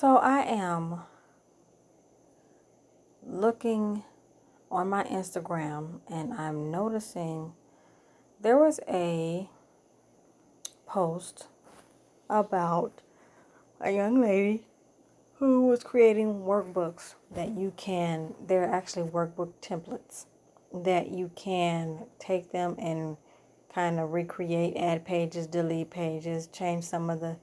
So I am looking on my Instagram and I'm noticing there was a post about a young lady who was creating workbooks that you can, they're actually workbook templates that you can take them and kind of recreate, add pages, delete pages, change some of the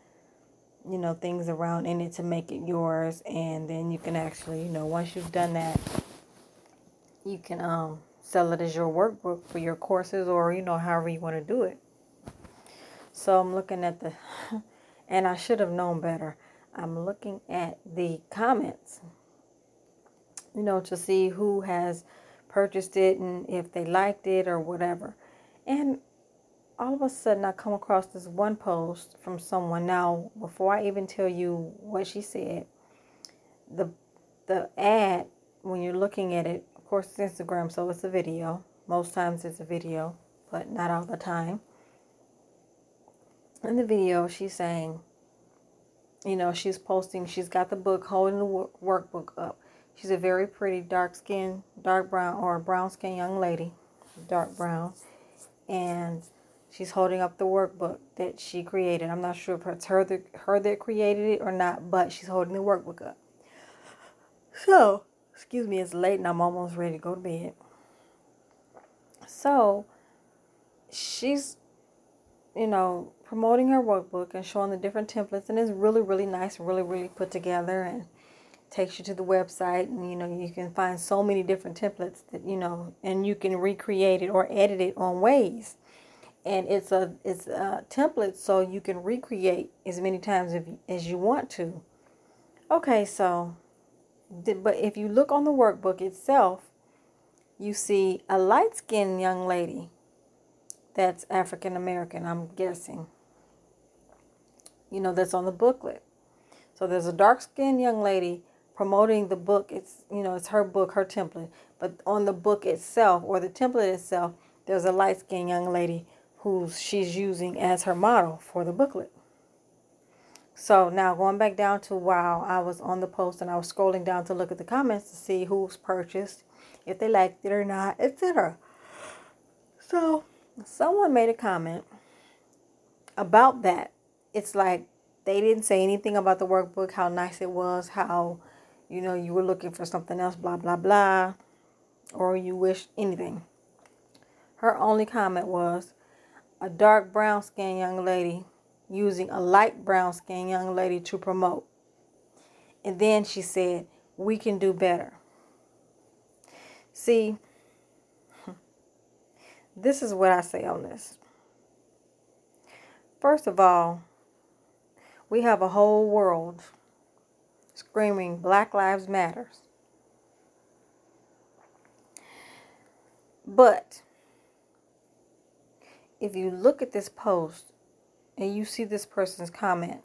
you know things around in it to make it yours and then you can actually you know once you've done that you can um sell it as your workbook for your courses or you know however you want to do it. So i'm looking at the and i should have known better. I'm looking at the comments you know to see who has purchased it and if they liked it or whatever. And all of a sudden I come across this one post from someone. Now, before I even tell you what she said, the the ad when you're looking at it, of course it's Instagram, so it's a video. Most times it's a video, but not all the time. In the video, she's saying, you know, she's posting, she's got the book holding the workbook up. She's a very pretty dark skin, dark brown or brown skin young lady, dark brown. And She's holding up the workbook that she created. I'm not sure if it's her that, her that created it or not, but she's holding the workbook up. So, excuse me, it's late and I'm almost ready to go to bed. So, she's, you know, promoting her workbook and showing the different templates, and it's really, really nice, really, really put together, and takes you to the website, and you know, you can find so many different templates that you know, and you can recreate it or edit it on ways and it's a it's a template so you can recreate as many times as you want to. Okay so but if you look on the workbook itself you see a light-skinned young lady that's African American I'm guessing. You know that's on the booklet. So there's a dark-skinned young lady promoting the book. It's you know it's her book her template. But on the book itself or the template itself there's a light-skinned young lady who she's using as her model for the booklet. So now going back down to while I was on the post and I was scrolling down to look at the comments to see who's purchased, if they liked it or not, etc. So someone made a comment about that. It's like they didn't say anything about the workbook, how nice it was, how you know you were looking for something else, blah blah blah, or you wish anything. Her only comment was, a dark brown skinned young lady using a light brown skinned young lady to promote. And then she said, We can do better. See, this is what I say on this. First of all, we have a whole world screaming Black Lives Matters. But if you look at this post and you see this person's comment,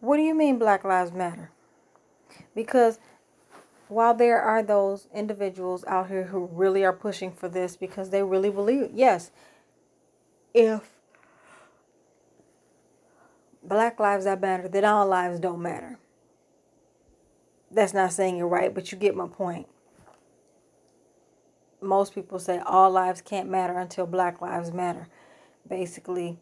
what do you mean Black Lives Matter? Because while there are those individuals out here who really are pushing for this because they really believe it, yes, if Black lives that matter, then all lives don't matter. That's not saying you're right, but you get my point most people say all lives can't matter until black lives matter. Basically,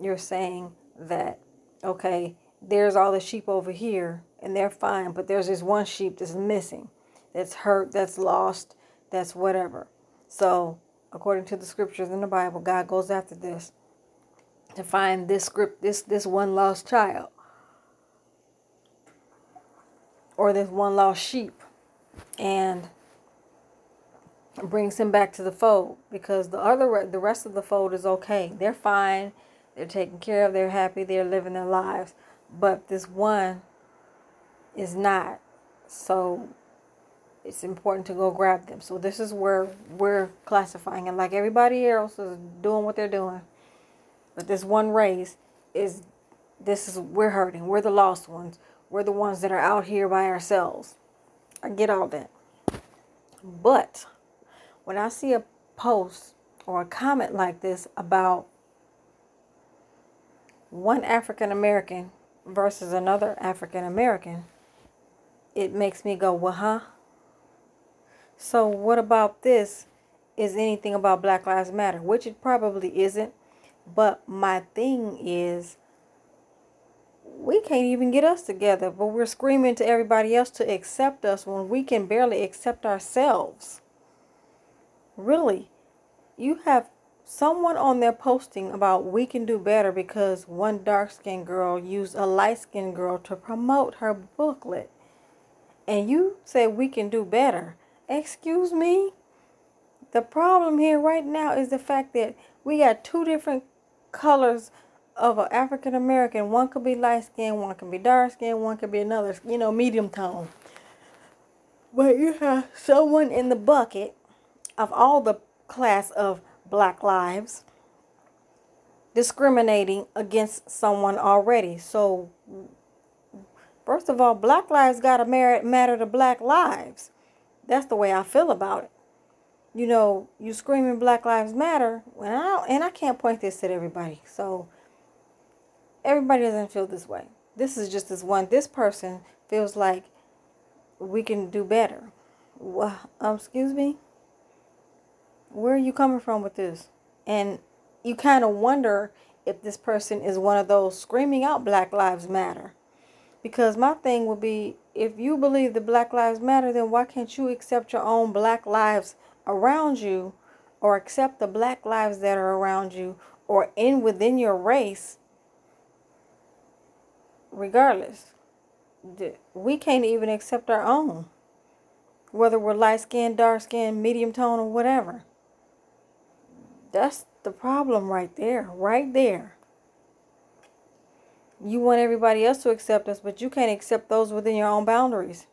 you're saying that, okay, there's all the sheep over here and they're fine, but there's this one sheep that's missing, that's hurt, that's lost, that's whatever. So, according to the scriptures in the Bible, God goes after this to find this script, this this one lost child, or this one lost sheep, and brings him back to the fold because the other the rest of the fold is okay. They're fine. They're taken care of. They're happy. They're living their lives. But this one is not. So it's important to go grab them. So this is where we're classifying and like everybody else is doing what they're doing. But this one race is this is we're hurting. We're the lost ones. We're the ones that are out here by ourselves. I get all that. But when I see a post or a comment like this about one African American versus another African American, it makes me go, well, huh? So, what about this is anything about Black Lives Matter? Which it probably isn't. But my thing is, we can't even get us together, but we're screaming to everybody else to accept us when we can barely accept ourselves. Really, you have someone on there posting about we can do better because one dark skinned girl used a light skinned girl to promote her booklet. And you say we can do better. Excuse me? The problem here right now is the fact that we got two different colors of an African American. One could be light skinned, one could be dark skinned, one could be another, you know, medium tone. But you have someone in the bucket of all the class of black lives discriminating against someone already. So, first of all, black lives got to matter to black lives. That's the way I feel about it. You know, you screaming Black Lives Matter, and I, and I can't point this at everybody. So, everybody doesn't feel this way. This is just this one. This person feels like we can do better. Well, um, excuse me? Where are you coming from with this? And you kind of wonder if this person is one of those screaming out Black Lives Matter. Because my thing would be if you believe that Black Lives Matter, then why can't you accept your own Black lives around you or accept the Black lives that are around you or in within your race? Regardless, we can't even accept our own, whether we're light skinned, dark skinned, medium tone, or whatever. That's the problem right there, right there. You want everybody else to accept us, but you can't accept those within your own boundaries,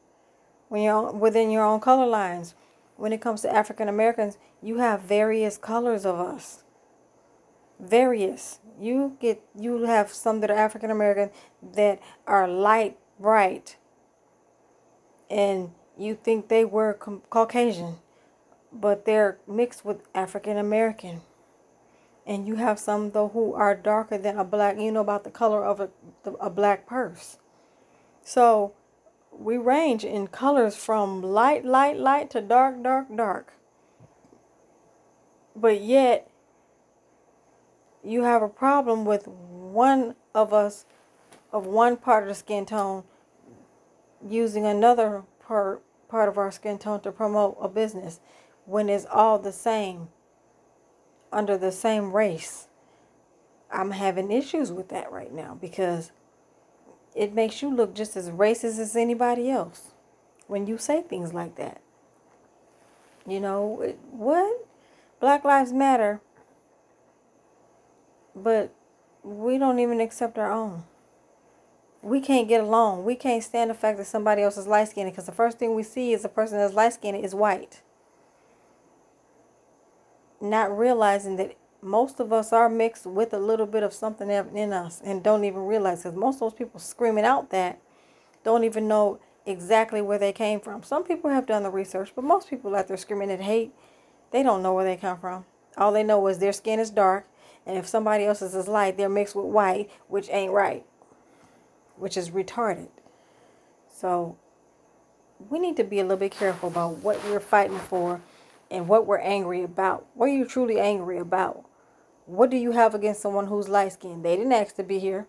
when you're within your own color lines. When it comes to African Americans, you have various colors of us. Various. You get you have some that are African American that are light bright, and you think they were Caucasian, but they're mixed with African American and you have some though who are darker than a black you know about the color of a, a black purse. So we range in colors from light light light to dark dark dark. But yet you have a problem with one of us of one part of the skin tone using another part part of our skin tone to promote a business when it's all the same under the same race. I'm having issues with that right now because it makes you look just as racist as anybody else when you say things like that. You know, what? Black Lives Matter, but we don't even accept our own. We can't get along. We can't stand the fact that somebody else is light skinned because the first thing we see is a person that's light skinned is white not realizing that most of us are mixed with a little bit of something in us and don't even realize because most of those people screaming out that don't even know exactly where they came from. Some people have done the research, but most people out there screaming at hate, they don't know where they come from. All they know is their skin is dark, and if somebody else's is light, they're mixed with white, which ain't right, which is retarded. So we need to be a little bit careful about what we're fighting for and what we're angry about. What are you truly angry about? What do you have against someone who's light skinned? They didn't ask to be here.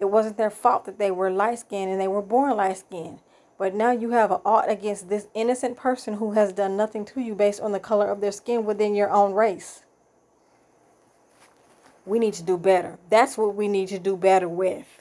It wasn't their fault that they were light skinned and they were born light skinned. But now you have an ought against this innocent person who has done nothing to you based on the color of their skin within your own race. We need to do better. That's what we need to do better with.